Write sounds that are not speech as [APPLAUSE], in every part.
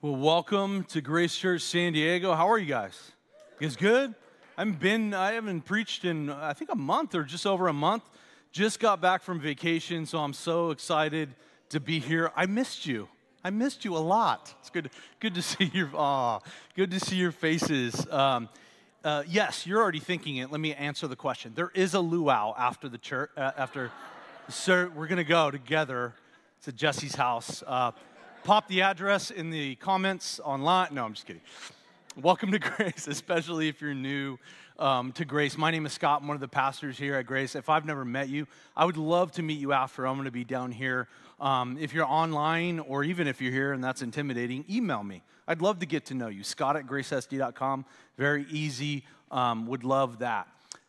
Well, welcome to Grace Church San Diego. How are you guys? You guys good? I haven't been, I haven't preached in, I think, a month or just over a month. Just got back from vacation, so I'm so excited to be here. I missed you. I missed you a lot. It's good, good to [LAUGHS] see your, ah, good to see your faces. Um, uh, yes, you're already thinking it. Let me answer the question. There is a luau after the church, uh, after, sir, we're gonna go together to Jesse's house. Uh, pop the address in the comments online. No, I'm just kidding. Welcome to [LAUGHS] Grace, especially if you're new um, to Grace. My name is Scott. I'm one of the pastors here at Grace. If I've never met you, I would love to meet you after. I'm going to be down here. Um, if you're online or even if you're here and that's intimidating, email me. I'd love to get to know you. Scott at gracesd.com. Very easy. Um, would love that.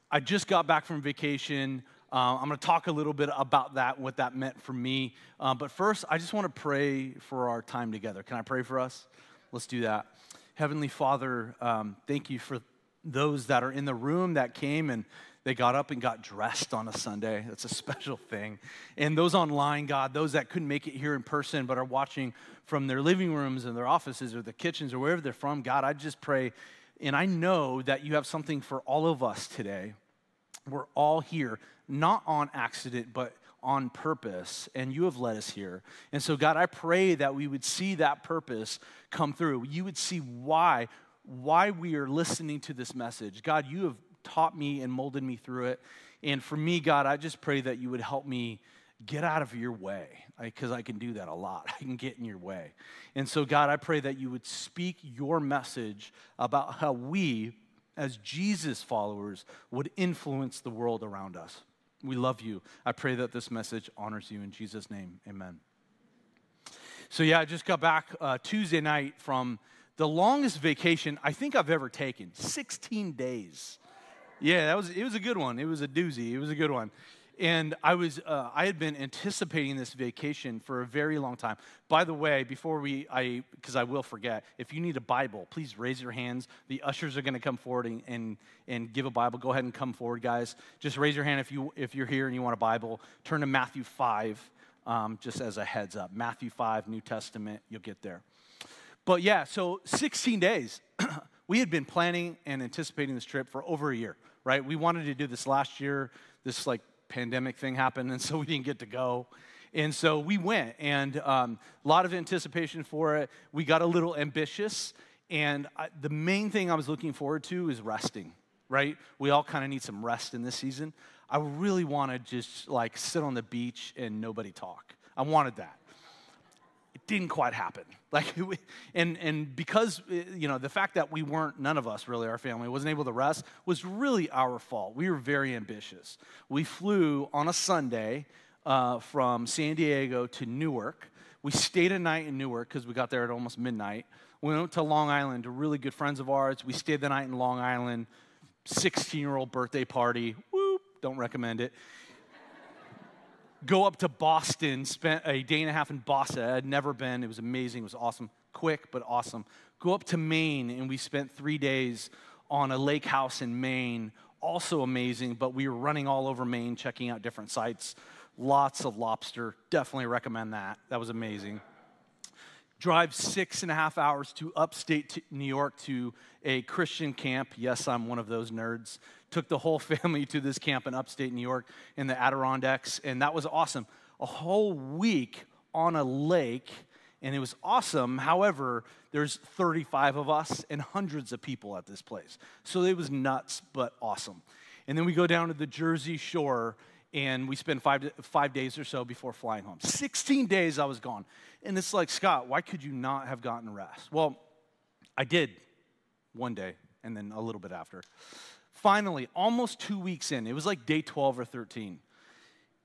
I just got back from vacation. Uh, I'm going to talk a little bit about that, what that meant for me. Uh, but first, I just want to pray for our time together. Can I pray for us? Let's do that. Heavenly Father, um, thank you for those that are in the room that came and they got up and got dressed on a Sunday. That's a special thing. And those online, God, those that couldn't make it here in person but are watching from their living rooms and their offices or the kitchens or wherever they're from, God, I just pray. And I know that you have something for all of us today. We're all here, not on accident, but on purpose, and you have led us here. And so, God, I pray that we would see that purpose come through. You would see why, why we are listening to this message. God, you have taught me and molded me through it. And for me, God, I just pray that you would help me get out of your way because I, I, can do that a lot. [LAUGHS] I can get in your way. And so, God, I pray that you would speak your message about how we as Jesus followers would influence the world around us. We love you. I pray that this message honors you in Jesus' name. Amen. So, yeah, I just got back uh, Tuesday night from the longest vacation I think I've ever taken 16 days. Yeah, that was, it was a good one. It was a doozy. It was a good one and I was uh, I had been anticipating this vacation for a very long time. By the way, before we I because I will forget, if you need a Bible, please raise your hands. The ushers are going to come forward and, and and give a Bible. Go ahead and come forward, guys. Just raise your hand if you if you're here and you want a Bible. Turn to Matthew five, um, just as a heads up. Matthew five, New Testament. You'll get there. But yeah, so 16 days. [CLEARS THROAT] we had been planning and anticipating this trip for over a year, right? We wanted to do this last year. This like pandemic thing happened, and so we didn't get to go. And so we went, and um, a lot of anticipation for it. We got a little ambitious, and I, the main thing I was looking forward to is resting, right? We all kind of need some rest in this season. I really want to just like sit on the beach and nobody talk. I wanted that didn't quite happen. [LAUGHS] Like, and, and because, you know, the fact that we weren't, none of us really, our family, wasn't able to rest was really our fault. We were very ambitious. We flew on a Sunday uh, from San Diego to Newark. We stayed a night in Newark because we got there at almost midnight. We went to Long Island to really good friends of ours. We stayed the night in Long Island, 16 year old birthday party. Whoop, don't recommend it go up to Boston, spent a day and a half in Boston. I had never been. It was amazing. It was awesome. Quick, but awesome. Go up to Maine, and we spent three days on a lake house in Maine. Also amazing, but we were running all over Maine, checking out different sites. Lots of lobster. Definitely recommend that. That was amazing. Drive six and a half hours to upstate New York to a Christian camp. Yes, I'm one of those nerds took the whole [LAUGHS] family to this camp in upstate New York in the Adirondacks, and that was awesome. A whole week on a lake, and it was awesome. However, there's 35 of us and hundreds of people at this place. So it was nuts, but awesome. And then we go down to the Jersey Shore, and we spend five, five days or so before flying home. 16 days I was gone. And it's like, Scott, why could you not have gotten rest? Well, I did one day, and then a little bit after finally, almost two weeks in, it was like day 12 or 13.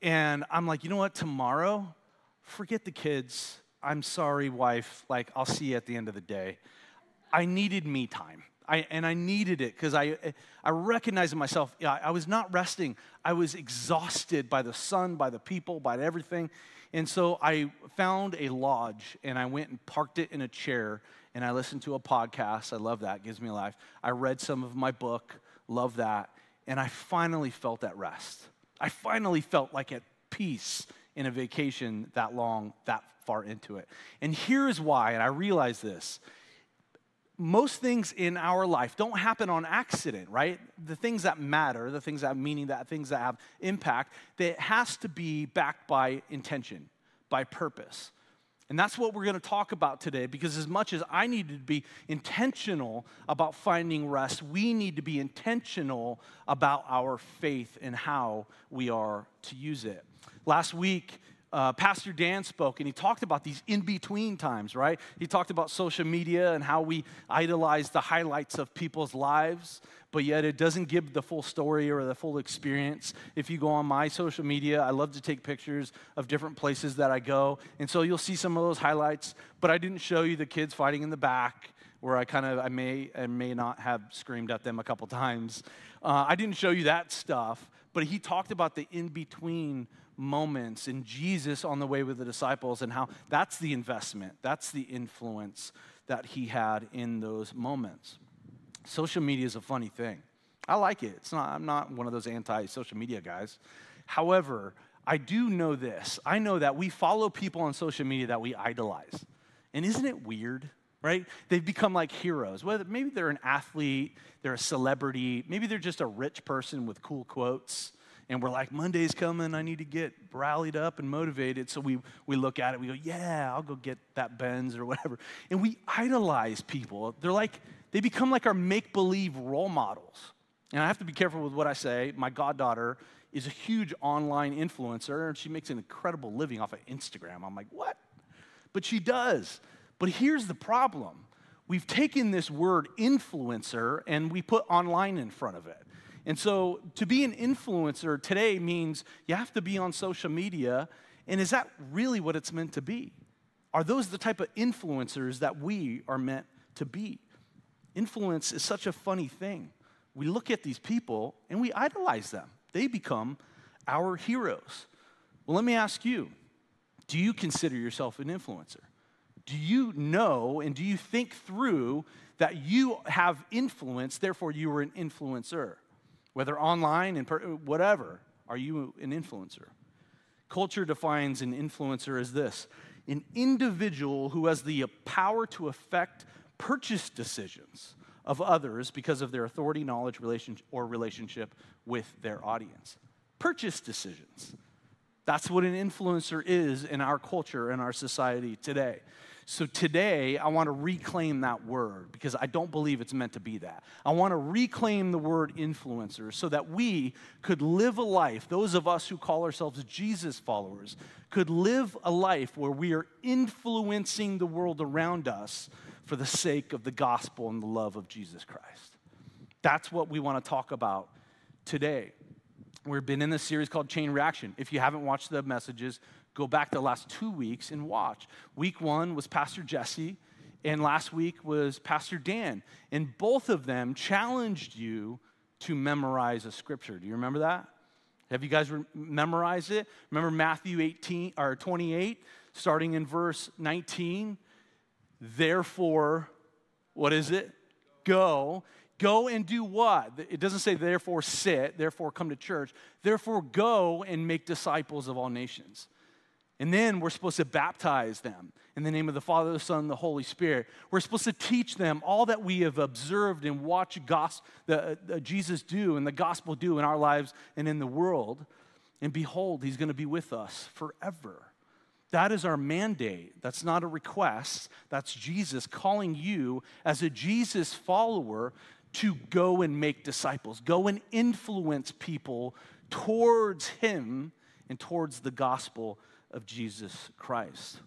And I'm like, you know what, tomorrow, forget the kids. I'm sorry, wife. Like, I'll see you at the end of the day. I needed me time. I, and I needed it because I, I recognized in myself, yeah, I was not resting. I was exhausted by the sun, by the people, by everything. And so I found a lodge and I went and parked it in a chair and I listened to a podcast. I love that, it gives me life. I read some of my book love that. And I finally felt at rest. I finally felt like at peace in a vacation that long, that far into it. And here's why, and I realize this most things in our life don't happen on accident, right? The things that matter, the things that have meaning, that things that have impact, that has to be backed by intention, by purpose. And that's what we're going to talk about today because as much as I need to be intentional about finding rest, we need to be intentional about our faith and how we are to use it. Last week, uh, Pastor Dan spoke and he talked about these in between times, right? He talked about social media and how we idolize the highlights of people's lives, but yet it doesn't give the full story or the full experience. If you go on my social media, I love to take pictures of different places that I go. And so you'll see some of those highlights, but I didn't show you the kids fighting in the back where I kind of I may and may not have screamed at them a couple times. Uh, I didn't show you that stuff, but he talked about the in between moments in Jesus on the way with the disciples and how that's the investment, that's the influence that he had in those moments. Social media is a funny thing. I like it. It's not, I'm not one of those anti social media guys. However, I do know this. I know that we follow people on social media that we idolize. And isn't it weird? Right? They've become like heroes. Whether maybe they're an athlete, they're a celebrity, maybe they're just a rich person with cool quotes and we're like, Monday's coming, I need to get rallied up and motivated. So we, we look at it, we go, yeah, I'll go get that Benz or whatever. And we idolize people. They're like, they become like our make believe role models. And I have to be careful with what I say. My goddaughter is a huge online influencer, and she makes an incredible living off of Instagram. I'm like, what? But she does. But here's the problem we've taken this word influencer and we put online in front of it. And so to be an influencer today means you have to be on social media. And is that really what it's meant to be? Are those the type of influencers that we are meant to be? Influence is such a funny thing. We look at these people and we idolize them, they become our heroes. Well, let me ask you do you consider yourself an influencer? Do you know and do you think through that you have influence, therefore you are an influencer? Whether online and per, whatever, are you an influencer? Culture defines an influencer as this an individual who has the power to affect purchase decisions of others because of their authority, knowledge, relationship, or relationship with their audience. Purchase decisions. That's what an influencer is in our culture and our society today. So today, I want to reclaim that word because I don't believe it's meant to be that. I want to reclaim the word influencer so that we could live a life, those of us who call ourselves Jesus followers, could live a life where we are influencing the world around us for the sake of the gospel and the love of Jesus Christ. That's what we want to talk about today. We've been in this series called Chain Reaction. If you haven't watched the messages, go back the last two weeks and watch. Week one was Pastor Jesse, and last week was Pastor Dan. And both of them challenged you to memorize a scripture. Do you remember that? Have you guys re- memorized it? Remember Matthew 18 or 28, starting in verse 19? Therefore, what is it? Go. Go and do what? It doesn't say, therefore sit, therefore come to church. Therefore, go and make disciples of all nations. And then we're supposed to baptize them in the name of the Father, the Son, and the Holy Spirit. We're supposed to teach them all that we have observed and watched gos- the, uh, Jesus do and the gospel do in our lives and in the world. And behold, He's going to be with us forever. That is our mandate. That's not a request. That's Jesus calling you as a Jesus follower to go and make disciples, go and influence people towards Him and towards the gospel of Jesus Christ.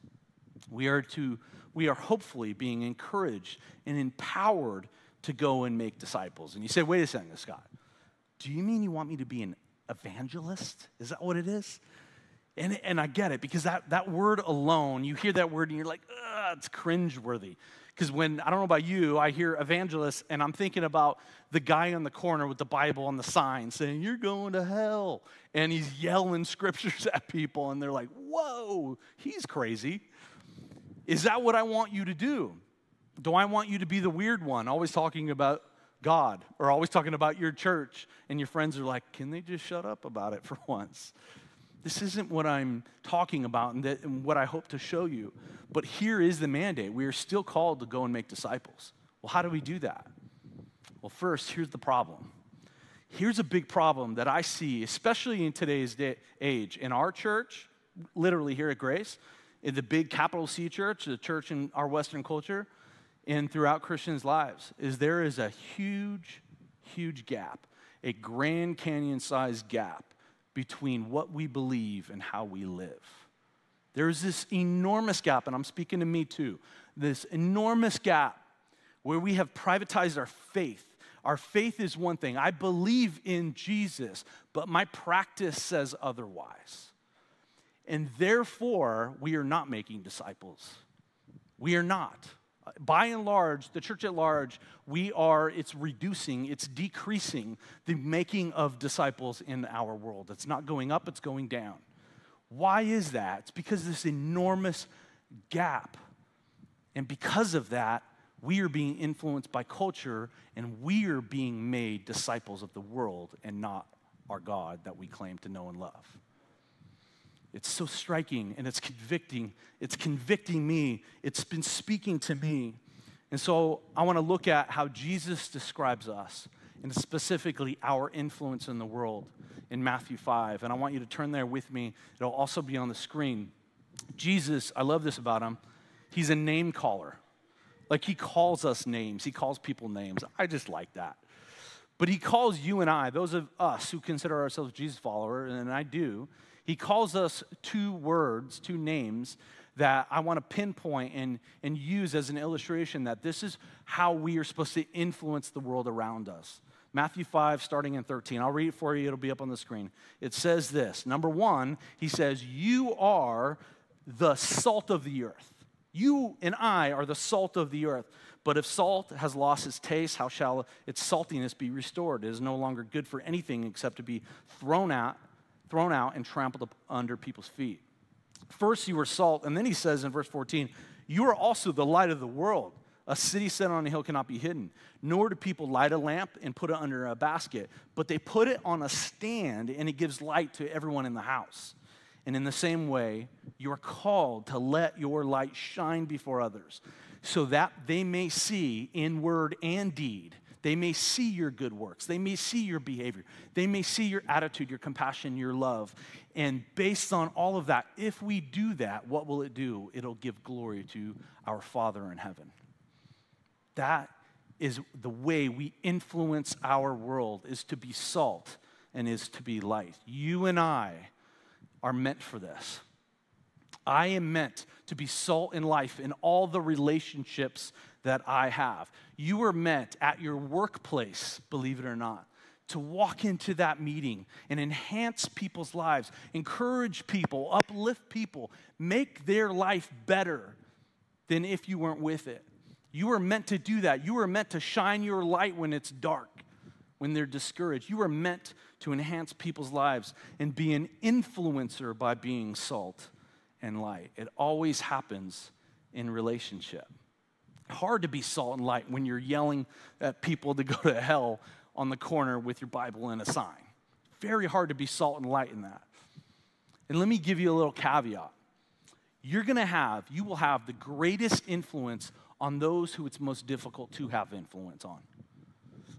We are to we are hopefully being encouraged and empowered to go and make disciples. And you say, wait a second, Scott. Do you mean you want me to be an evangelist? Is that what it is? And, and I get it because that, that word alone, you hear that word and you're like, it's cringeworthy. Because when, I don't know about you, I hear evangelists and I'm thinking about the guy on the corner with the Bible on the sign saying, You're going to hell. And he's yelling [LAUGHS] scriptures at people and they're like, Whoa, he's crazy. Is that what I want you to do? Do I want you to be the weird one, always talking about God or always talking about your church? And your friends are like, Can they just shut up about it for [LAUGHS] once? This isn't what I'm talking about and, that, and what I hope to show you. But here is the mandate. We are still called to go and make disciples. Well, how do we do that? Well, first, here's the problem. Here's a big problem that I see, especially in today's day, age. In our church, literally here at Grace, in the big capital C church, the church in our Western culture, and throughout Christians' lives, is there is a huge, huge gap, a Grand Canyon sized gap between what we believe and how we live. There's this enormous gap, and I'm speaking to me too, this enormous gap where we have privatized our faith. Our faith is one thing. I believe in Jesus, but my practice says otherwise. And therefore, we are not making disciples. We are not. By and large, the church at large, we are, it's reducing, it's decreasing the making of disciples in our world. It's not going up, it's going down. Why is that? It's because this enormous gap. And because of that, we are being influenced by culture and we are being made disciples of the world and not our God that we claim to know and love. It's so striking and it's convicting. It's convicting me. It's been speaking to me. And so I want to look at how Jesus describes us and specifically our influence in the world in Matthew 5. And I want you to turn there with me. It'll also be on the screen. Jesus, I love this about him. He's a name caller. Like he calls us names, he calls people names. I just like that. But he calls you and I, those of us who consider ourselves Jesus followers, and I do, he calls us two words, two names that I want to pinpoint and, and use as an illustration that this is how we are supposed to influence the world around us. Matthew 5, starting in 13. I'll read it for you, it'll be up on the screen. It says this Number one, he says, You are the salt of the earth. You and I are the salt of the earth. But if salt has lost its taste, how shall its saltiness be restored? It is no longer good for anything except to be thrown out, thrown out and trampled under people's feet. First, you were salt, and then he says in verse 14, You are also the light of the world. A city set on a hill cannot be hidden. Nor do people light a lamp and put it under a basket, but they put it on a stand, and it gives light to everyone in the house. And in the same way, you are called to let your light shine before others so that they may see in word and deed. They may see your good works. They may see your behavior. They may see your attitude, your compassion, your love. And based on all of that, if we do that, what will it do? It'll give glory to our Father in heaven. That is the way we influence our world is to be salt and is to be light. You and I are meant for this. I am meant to be salt in life in all the relationships that I have. You were meant at your workplace, believe it or not, to walk into that meeting and enhance people's lives, encourage people, uplift people, make their life better than if you weren't with it. You were meant to do that. You were meant to shine your light when it's dark when they're discouraged. You were meant to enhance people's lives and be an influencer by being salt and light. It always happens in relationship. Hard to be salt and light when you're yelling at people to go to hell on the corner with your Bible and a sign. Very hard to be salt and light in that. And let me give you a little caveat. You're going to have, you will have the greatest influence on those who it's most difficult to have influence on.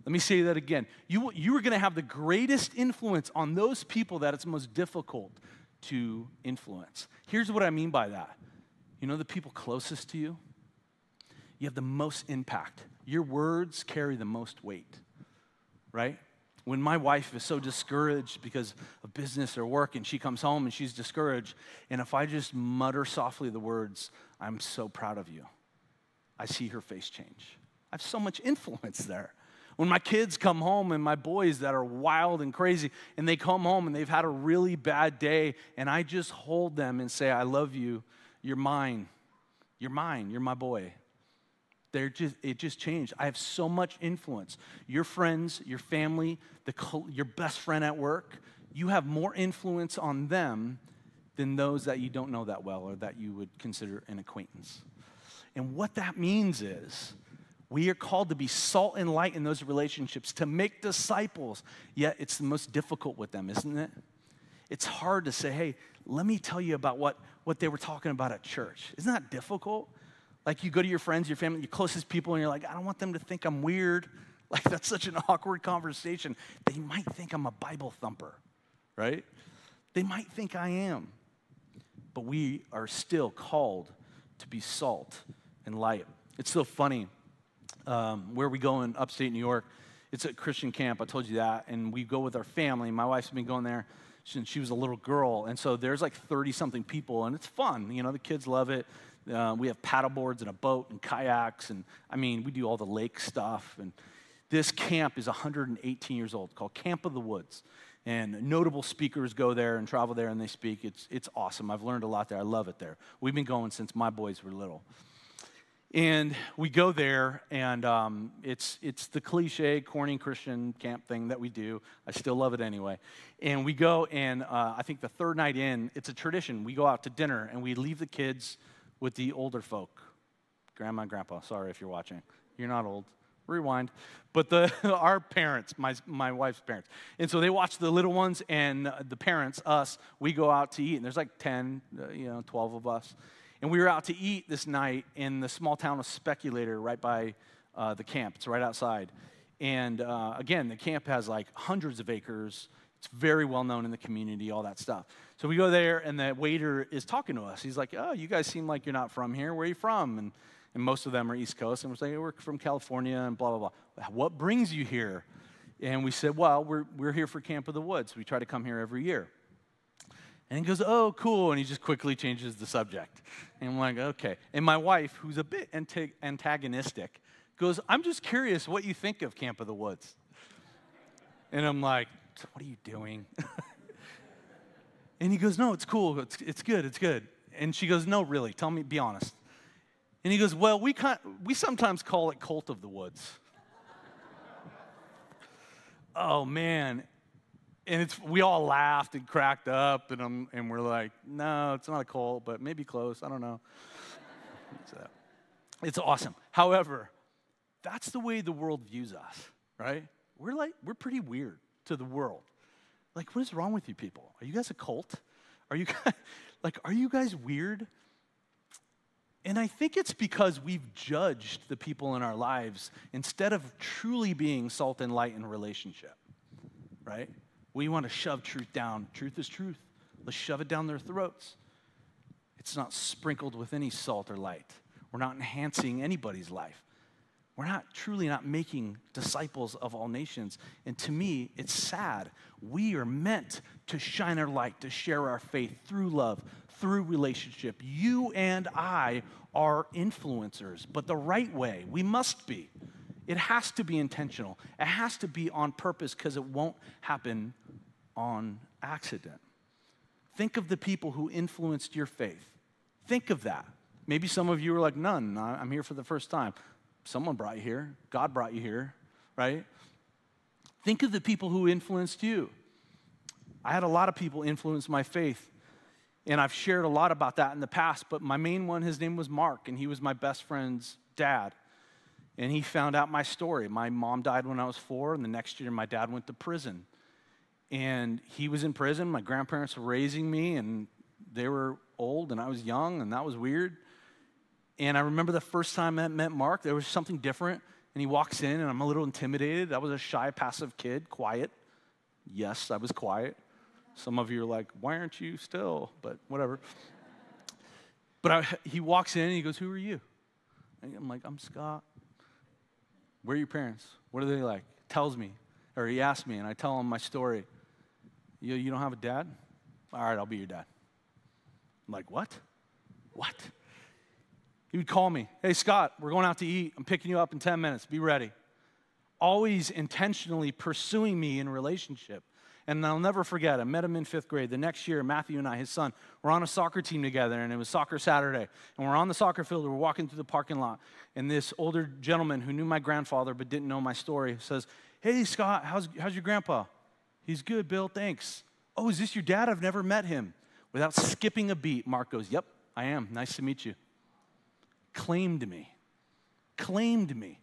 Let me say that again. You, you are going to have the greatest influence on those people that it's most difficult to influence. Here's what I mean by that. You know the people closest to you? You have the most impact. Your words carry the most weight, right? When my wife is so discouraged because of business or work and she comes home and she's discouraged, and if I just mutter softly the words, I'm so proud of you, I see her face change. I have so much influence there. When my kids come home and my boys that are wild and crazy, and they come home and they've had a really bad day, and I just hold them and say, I love you, you're mine, you're mine, you're my boy. They're just, it just changed. I have so much influence. Your friends, your family, the, your best friend at work, you have more influence on them than those that you don't know that well or that you would consider an acquaintance. And what that means is, we are called to be salt and light in those relationships, to make disciples, yet it's the most difficult with them, isn't it? it's hard to say, hey, let me tell you about what, what they were talking about at church. Isn't that difficult? Like you go to your friends, your family, your closest people, and you're like, I don't want them to think I'm weird. [LAUGHS] Like that's such an awkward conversation. They might think I'm a Bible thumper, right? They might think I am. But we are still called to be salt and light. It's so funny. Um, where we go in upstate New York, it's a Christian camp. I told you that. And we go with our family. My wife's been going there since she was a little girl. And so there's like 30 something people, and it's fun. You know, the kids love it. Uh, we have paddle boards and a boat and kayaks. And I mean, we do all the lake stuff. And this camp is 118 years old, called Camp of the Woods. And notable speakers go there and travel there and they speak. It's, it's awesome. I've learned a lot there. I love it there. We've been going since my boys were little. And we go there, and um, it's, it's the cliche, corny Christian camp thing that we do. I still love it anyway. And we go, and uh, I think the third night in, it's a tradition. We go out to dinner, and we leave the kids with the older folk. Grandma and grandpa, sorry if you're watching. You're not old. Rewind. But the, [LAUGHS] our parents, my, my wife's parents. And so they watch the little ones, and the parents, us, we go out to eat. And there's like 10, uh, you know, 12 of us. And we were out to eat this night in the small town of Speculator right by uh, the camp. It's right outside. And uh, again, the camp has like hundreds of acres. It's very well known in the community, all that stuff. So we go there, and the waiter is talking to us. He's like, Oh, you guys seem like you're not from here. Where are you from? And, and most of them are East Coast. And we're saying, We're from California, and blah, blah, blah. What brings you here? And we said, Well, we're, we're here for Camp of the Woods. We try to come here every year. And he goes, Oh, cool. And he just quickly changes the subject. And I'm like, Okay. And my wife, who's a bit antagonistic, goes, I'm just curious what you think of Camp of the Woods. And I'm like, What are you doing? [LAUGHS] and he goes, No, it's cool. It's, it's good. It's good. And she goes, No, really. Tell me, be honest. And he goes, Well, we, can't, we sometimes call it Cult of the Woods. [LAUGHS] oh, man and it's we all laughed and cracked up, and, I'm, and we're like, no, it's not a cult, but maybe close. I don't know. [LAUGHS] so, it's awesome. However, that's the way the world views us, right? We're like we're pretty weird to the world. Like, what is wrong with you people? Are you guys a cult? Are you [LAUGHS] guys, like are you guys weird? And I think it's because we've judged the people in our lives instead of truly being salt and light in relationship, right? We want to shove truth down. Truth is truth. Let's shove it down their throats. It's not sprinkled with any salt or light. We're not enhancing anybody's life. We're not truly not making disciples of all nations. And to me, it's sad. We are meant to shine our light, to share our faith through love, through relationship. You and I are influencers, but the right way. We must be. It has to be intentional. It has to be on purpose because it won't happen on accident. Think of the people who influenced your faith. Think of that. Maybe some of you are like, none, I'm here for the first time. Someone brought you here, God brought you here, right? Think of the people who influenced you. I had a lot of people influence my faith, and I've shared a lot about that in the past, but my main one, his name was Mark, and he was my best friend's dad. And he found out my story. My mom died when I was four, and the next year my dad went to prison. And he was in prison. My grandparents were raising me, and they were old, and I was young, and that was weird. And I remember the first time I met Mark, there was something different. And he walks in, and I'm a little intimidated. I was a shy, passive kid, quiet. Yes, I was quiet. Some of you are like, why aren't you still? But whatever. But I, he walks in and he goes, Who are you? And I'm like, I'm Scott. Where are your parents? What are they like? Tells me. Or he asks me, and I tell him my story. You, you don't have a dad? All right, I'll be your dad. I'm like, what? What? He would call me, hey, Scott, we're going out to eat. I'm picking you up in 10 minutes. Be ready. Always intentionally pursuing me in relationship. And I'll never forget, I met him in fifth grade. The next year, Matthew and I, his son, were on a soccer team together, and it was soccer Saturday. And we're on the soccer field, we're walking through the parking lot, and this older gentleman who knew my grandfather but didn't know my story says, Hey, Scott, how's, how's your grandpa? He's good, Bill, thanks. Oh, is this your dad? I've never met him. Without skipping a beat, Mark goes, Yep, I am. Nice to meet you. Claimed me. Claimed me.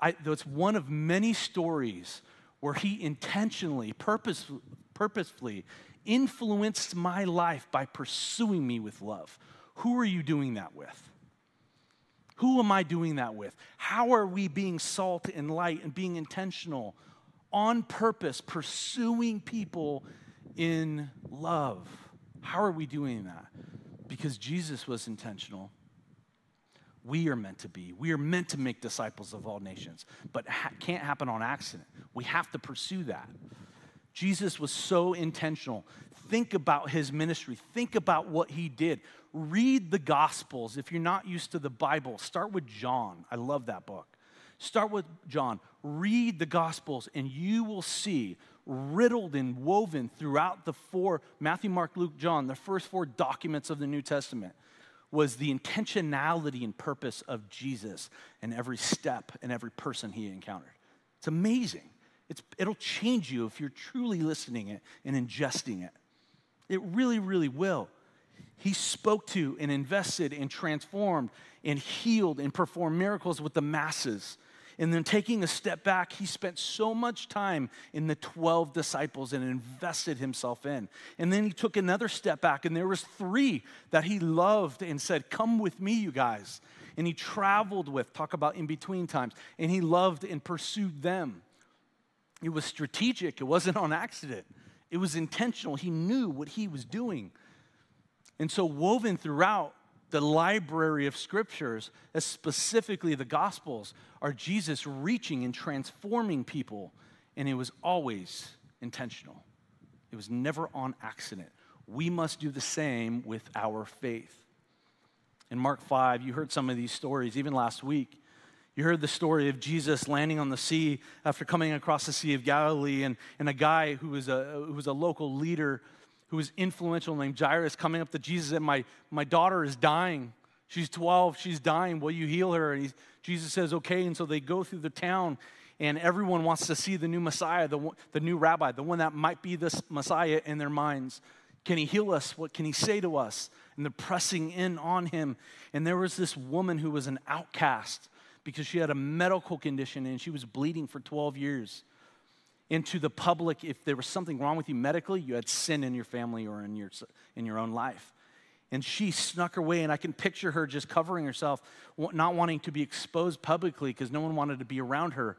I, it's one of many stories where he intentionally, purpose, purposefully influenced my life by pursuing me with love. Who are you doing that with? Who am I doing that with? How are we being salt and light and being intentional on purpose, pursuing people in love? How are we doing that? Because Jesus was intentional. We are meant to be. We are meant to make disciples of all nations, but ha- can't happen on accident. We have to pursue that. Jesus was so intentional. Think about his ministry, think about what he did. Read the Gospels. If you're not used to the Bible, start with John. I love that book. Start with John. Read the Gospels, and you will see riddled and woven throughout the four Matthew, Mark, Luke, John, the first four documents of the New Testament was the intentionality and purpose of Jesus in every step and every person he encountered. It's amazing. It's, it'll change you if you're truly listening it and ingesting it. It really, really will. He spoke to and invested and transformed and healed and performed miracles with the masses. And then taking a step back, he spent so much time in the 12 disciples and invested himself in. And then he took another step back, and there was three that he loved and said, Come with me, you guys. And he traveled with, talk about in between times, and he loved and pursued them. It was strategic, it wasn't on accident, it was intentional. He knew what he was doing. And so, woven throughout the library of scriptures, as specifically the Gospels, are Jesus reaching and transforming people, and it was always intentional. It was never on accident. We must do the same with our faith. In Mark 5, you heard some of these stories even last week. You heard the story of Jesus landing on the sea after coming across the Sea of Galilee, and, and a guy who was a, who was a local leader who was influential named Jairus coming up to Jesus and my, my daughter is dying. She's 12, she's dying. Will you heal her? And Jesus says, okay. And so they go through the town, and everyone wants to see the new Messiah, the, the new rabbi, the one that might be this Messiah in their minds. Can he heal us? What can he say to us? And they're pressing in on him. And there was this woman who was an outcast because she had a medical condition and she was bleeding for 12 years into the public if there was something wrong with you medically, you had sin in your family or in your, in your own life. And she snuck her way, and I can picture her just covering herself, not wanting to be exposed publicly because no one wanted to be around her.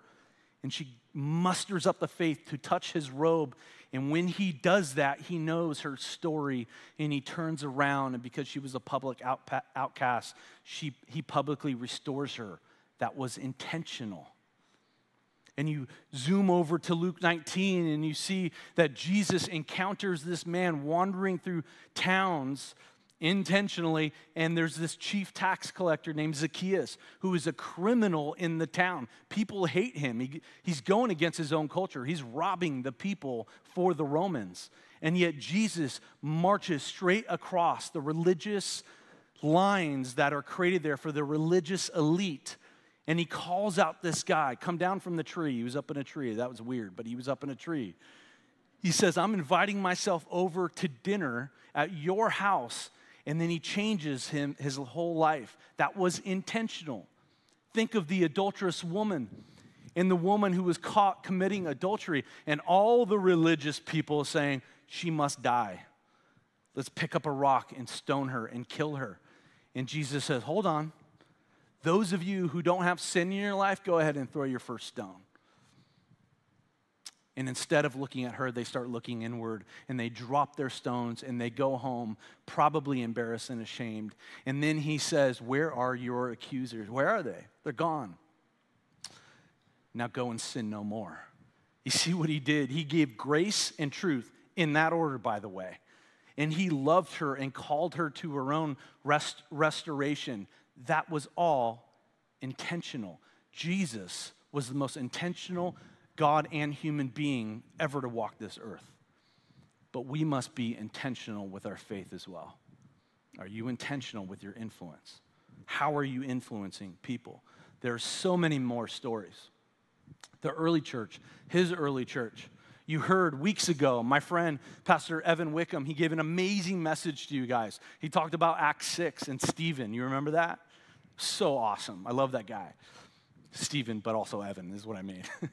And she musters up the faith to touch his robe. And when he does that, he knows her story and he turns around. And because she was a public outcast, she, he publicly restores her. That was intentional and you zoom over to Luke 19 and you see that Jesus encounters this man wandering through towns intentionally, and there's this chief tax collector named Zacchaeus who is a criminal in the town. People hate him. He, he's going against his own culture, he's robbing the people for the Romans. And yet, Jesus marches straight across the religious lines that are created there for the religious elite and he calls out this guy, come down from the tree. He was up in a tree. That was weird, but he was up in a tree. He says, I'm inviting myself over to dinner at your house. And then he changes him his whole life. That was intentional. Think of the adulterous woman and the woman who was caught committing adultery, and all the religious people saying, She must die. Let's pick up a rock and stone her and kill her. And Jesus says, Hold on. Those of you who don't have sin in your life, go ahead and throw your first stone. And instead of looking at her, they start looking inward and they drop their stones and they go home, probably embarrassed and ashamed. And then he says, Where are your accusers? Where are they? They're gone. Now go and sin no more. You see what he did? He gave grace and truth in that order, by the way. And he loved her and called her to her own rest, restoration that was all intentional. Jesus was the most intentional God and human being ever to walk this earth. But we must be intentional with our faith as well. Are you intentional with your influence? How are you influencing people? There are so many more stories. The early church, his early church, you heard weeks ago, my friend, Pastor Evan Wickham, he gave an amazing message to you guys. He talked about Acts 6 and Stephen. You remember that? So awesome. I love that guy. Stephen, but also Evan is what I mean. [LAUGHS]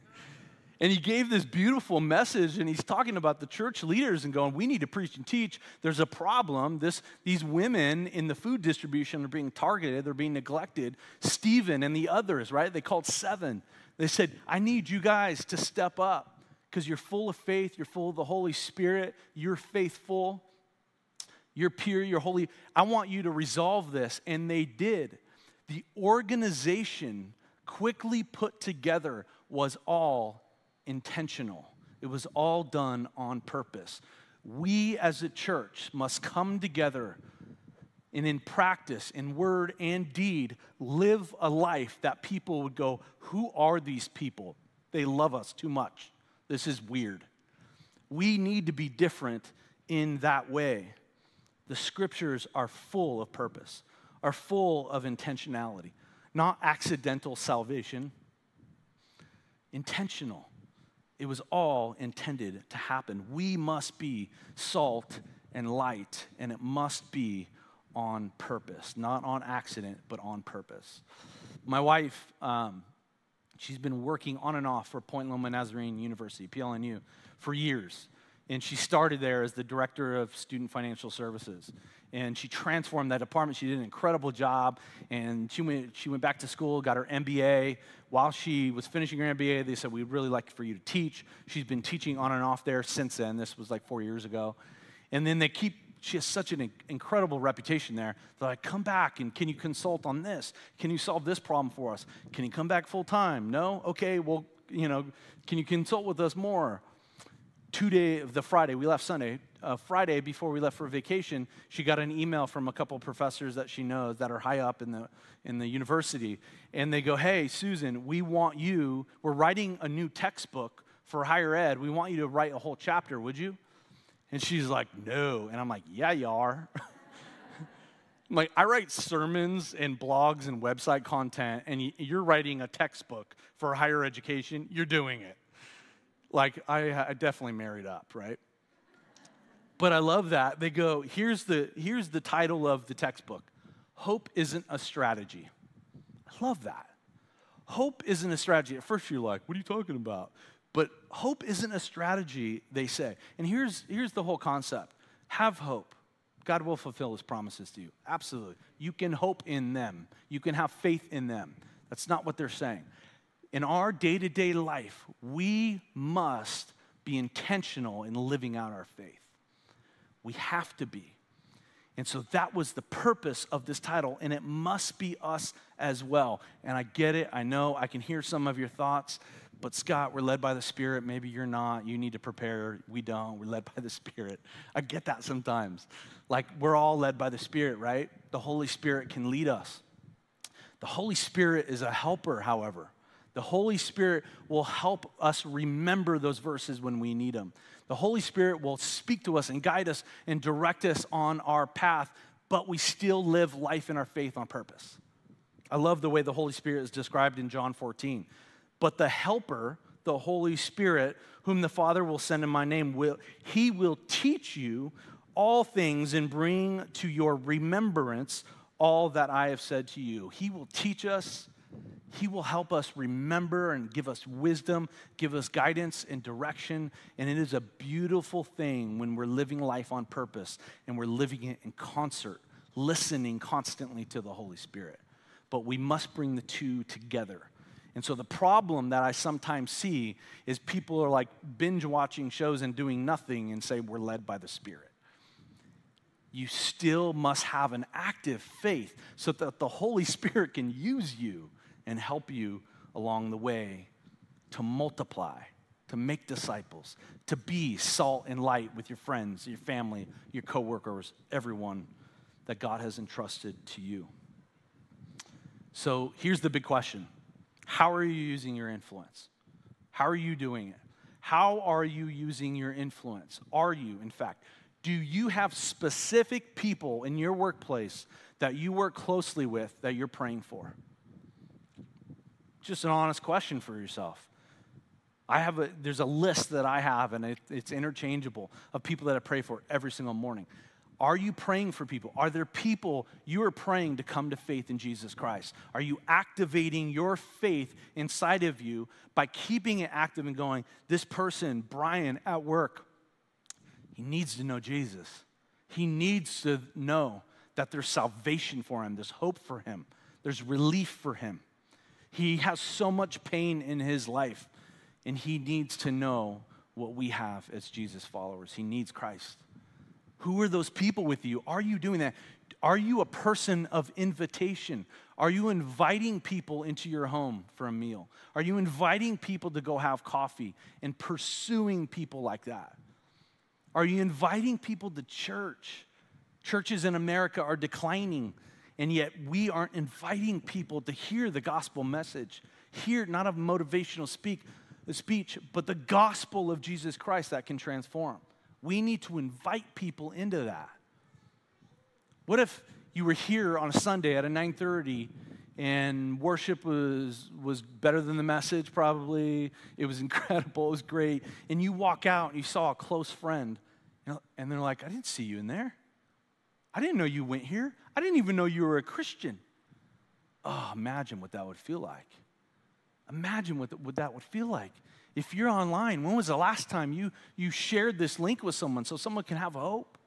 And he gave this beautiful message, and he's talking about the church leaders and going, We need to preach and teach. There's a problem. This, these women in the food distribution are being targeted, they're being neglected. Stephen and the others, right? They called seven. They said, I need you guys to step up because you're full of faith, you're full of the Holy Spirit, you're faithful, you're pure, you're holy. I want you to resolve this. And they did. The organization quickly put together was all intentional, it was all done on purpose. We as a church must come together and in practice, in word and deed, live a life that people would go, Who are these people? They love us too much. This is weird. We need to be different in that way. The scriptures are full of purpose, are full of intentionality, not accidental salvation, intentional. It was all intended to happen. We must be salt and light, and it must be on purpose, not on accident, but on purpose. My wife, um, she's been working on and off for Point Loma Nazarene University, PLNU, for years. And she started there as the director of student financial services. And she transformed that department. She did an incredible job. And she went, she went back to school, got her MBA. While she was finishing her MBA, they said, We'd really like for you to teach. She's been teaching on and off there since then. This was like four years ago. And then they keep she has such an incredible reputation there. They're like, come back and can you consult on this? Can you solve this problem for us? Can you come back full time? No? Okay, well, you know, can you consult with us more? Two day the Friday, we left Sunday. Uh, Friday before we left for vacation, she got an email from a couple professors that she knows that are high up in the in the university, and they go, "Hey, Susan, we want you. We're writing a new textbook for higher ed. We want you to write a whole chapter. Would you?" And she's like, "No," and I'm like, "Yeah, you are." I'm [LAUGHS] like, I write sermons and blogs and website content, and you're writing a textbook for higher education. You're doing it. Like, I, I definitely married up, right? But I love that. They go, here's the, here's the title of the textbook Hope Isn't a Strategy. I love that. Hope isn't a strategy. At first, you're like, what are you talking about? But hope isn't a strategy, they say. And here's, here's the whole concept have hope. God will fulfill his promises to you. Absolutely. You can hope in them, you can have faith in them. That's not what they're saying in our day to day life, we must be intentional in living out our faith. We have to be. And so that was the purpose of this title, and it must be us as well. And I get it, I know, I can hear some of your thoughts, but Scott, we're led by the Spirit. Maybe you're not. You need to prepare. We don't. We're led by the Spirit. I get that sometimes. Like we're all led by the Spirit, right? The Holy Spirit can lead us. The Holy Spirit is a helper, however. The Holy Spirit will help us remember those verses when we need them. The Holy Spirit will speak to us and guide us and direct us on our path, but we still live life in our faith on purpose. I love the way the Holy Spirit is described in John 14. But the Helper, the Holy Spirit, whom the Father will send in my name, will, he will teach you all things and bring to your remembrance all that I have said to you. He will teach us he will help us remember and give us wisdom, give us guidance and direction. And it is a beautiful thing when we're living life on purpose and we're living it in concert, listening constantly to the Holy Spirit. But we must bring the two together. And so the problem that I sometimes see is people are like binge watching shows and doing nothing and say we're led by the Spirit. You still must have an active faith so that the Holy [LAUGHS] Spirit can use you and help you along the way to multiply, to make disciples, to be salt and light with your friends, your family, your coworkers, everyone that God has entrusted to you. So here's the big question How are you using your influence? How are you doing it? How are you using your influence? Are you, in fact, do you have specific people in your workplace that you work closely with that you're praying for? Just an honest question for yourself. I have a, there's a list that I have, and it, it's interchangeable of people that I pray for every single morning. Are you praying for people? Are there people you are praying to come to faith in Jesus Christ? Are you activating your faith inside of you by keeping it active and going, this person, Brian, at work, he needs to know Jesus. He needs to know that there's salvation for him, there's hope for him, there's relief for him. He has so much pain in his life, and he needs to know what we have as Jesus followers. He needs Christ. Who are those people with you? Are you doing that? Are you a person of invitation? Are you inviting people into your home for a meal? Are you inviting people to go have coffee and pursuing people like that? Are you inviting people to church? Churches in America are declining, and yet we aren't inviting people to hear the gospel message. Hear not a motivational speak, speech, but the gospel of Jesus Christ that can transform. We need to invite people into that. What if you were here on a Sunday at a 9:30 and worship was was better than the message probably. It was [LAUGHS] incredible. It was great. And you walk out and you saw a close friend and they're like, "I didn't see you in there. I didn't know you went here. I didn't even know you were a Christian." Oh, imagine what that would feel like. Imagine what, what that would feel like. If you're online, when was the last time you, you shared this link with someone so someone can have hope?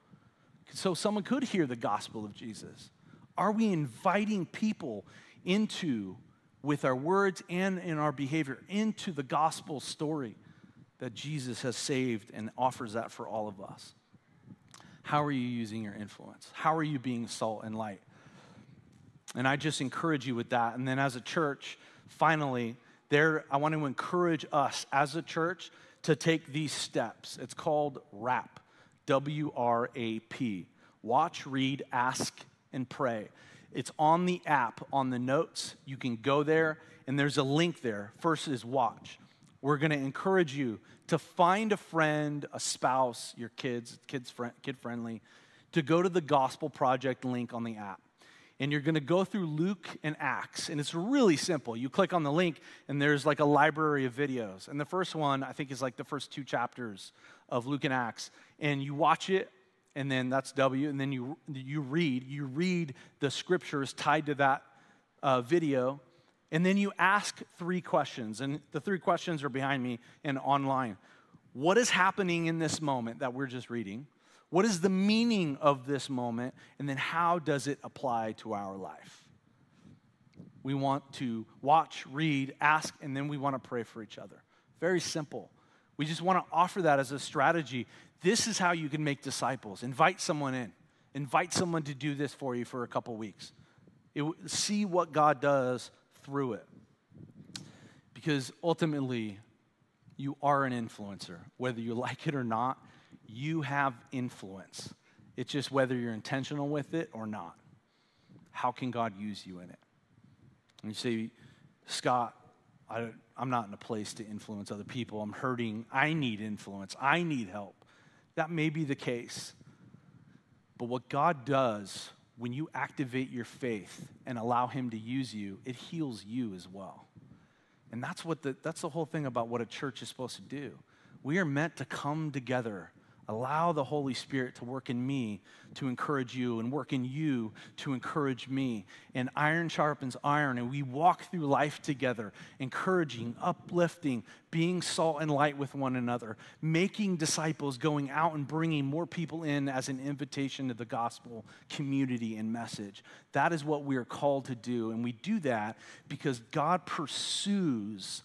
So someone could hear the gospel of Jesus? Are we inviting people into, with our words and in our behavior, into the gospel story that Jesus has saved and offers that for all of us? How are you using your influence? How are you being salt and light? And I just encourage you with that. And then as a church, finally, there, I want to encourage us as a church to take these steps. It's called WRAP, W R A P. Watch, read, ask, and pray. It's on the app, on the notes. You can go there, and there's a link there. First is watch. We're going to encourage you to find a friend, a spouse, your kids, kids kid friendly, to go to the Gospel Project link on the app and you're going to go through Luke and Acts. And it's really simple. You click on the link, and there's like a library of videos. And the first one, I think, is like the first two chapters of Luke and Acts. And you watch it, and then that's W. And then you, you read. You read the scriptures tied to that uh, video. And then you ask three questions. And the three questions are behind me and online. What is happening in this moment that we're just reading? What is the meaning of this moment? And then how does it apply to our life? We want to watch, read, ask, and then we want to pray for each other. Very simple. We just want to offer that as a strategy. This is how you can make disciples. Invite someone in, invite someone to do this for you for a couple weeks. It, see what God does through it. Because ultimately, you are an influencer, whether you [LAUGHS] like it or not you have influence. It's just whether you're intentional with it or not. How can God use you in it? And you say, Scott, I, am not in a place to influence other people. I'm hurting. I need influence. I need help. That may be the case. But what God does when you activate your faith and allow Him to use you, it heals you as well. And that's, what the, that's the whole thing about what a church is supposed to do. We are meant to come together Allow the Holy Spirit to work in me to encourage you and work in you to encourage me. And iron sharpens iron, and we walk through life together, encouraging, uplifting, being salt and light with one another, making disciples, going out and bringing more people in as an invitation to the gospel community and message. That is what we are called to do. And we do that because God pursues.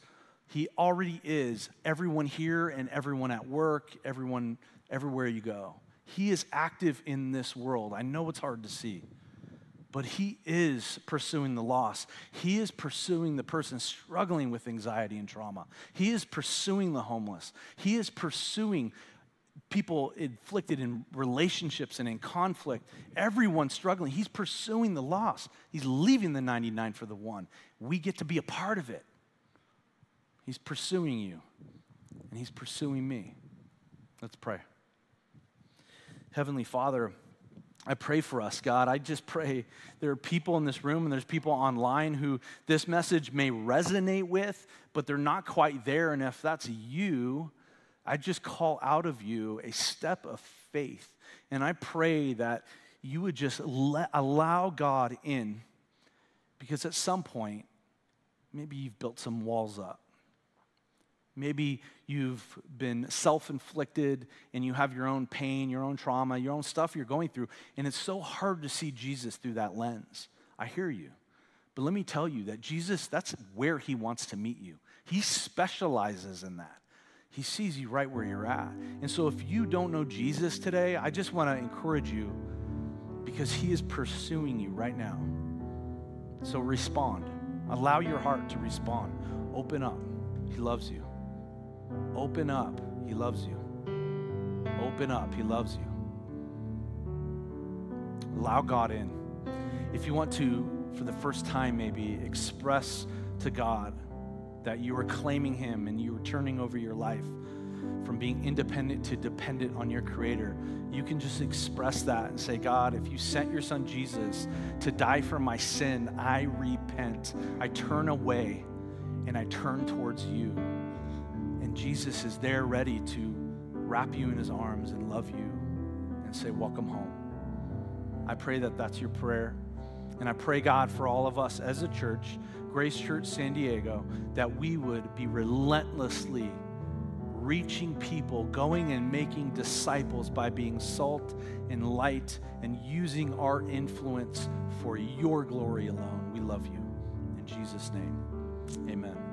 He already is everyone here and everyone at work, everyone everywhere you go. He is active in this world. I know it's hard to see, but He is pursuing the lost. He is pursuing the person struggling with anxiety and trauma. He is pursuing the homeless. He is pursuing people inflicted in relationships and in conflict. Everyone struggling. He's pursuing the lost. He's leaving the 99 for the one. We get to be a part of it. He's pursuing you, and He's pursuing me. Let's pray. Heavenly Father, I pray for us, God. I just pray there are people in this room and there's people online who this message may resonate with, but they're not quite there. And if that's you, I just call out of you a step of faith. And I pray that you would just let, allow God in because at some point, maybe you've built some walls up. Maybe you've been self inflicted and you have your own pain, your own trauma, your own stuff you're going through, and it's so hard to see Jesus through that lens. I hear you. But let me tell you that Jesus, that's where he wants to meet you. He specializes in that. He sees you right where you're at. And so if you don't know Jesus today, I just want to encourage you because he is pursuing you right now. So respond. Allow your heart to respond. Open up. He loves you. Open up. He loves you. Open up. He loves you. Allow God in. If you want to, for the first time, maybe express to God that you are claiming Him and you are turning over your life from being independent to dependent on your Creator, you can just express that and say, God, if you sent your Son Jesus to die for my sin, I repent. I turn away and I turn towards you. Jesus is there ready to wrap you in his arms and love you and say, Welcome home. I pray that that's your prayer. And I pray, God, for all of us as a church, Grace Church San Diego, that we would be relentlessly reaching people, going and making disciples by being salt and light and using our influence for your glory alone. We love you. In Jesus' name, amen.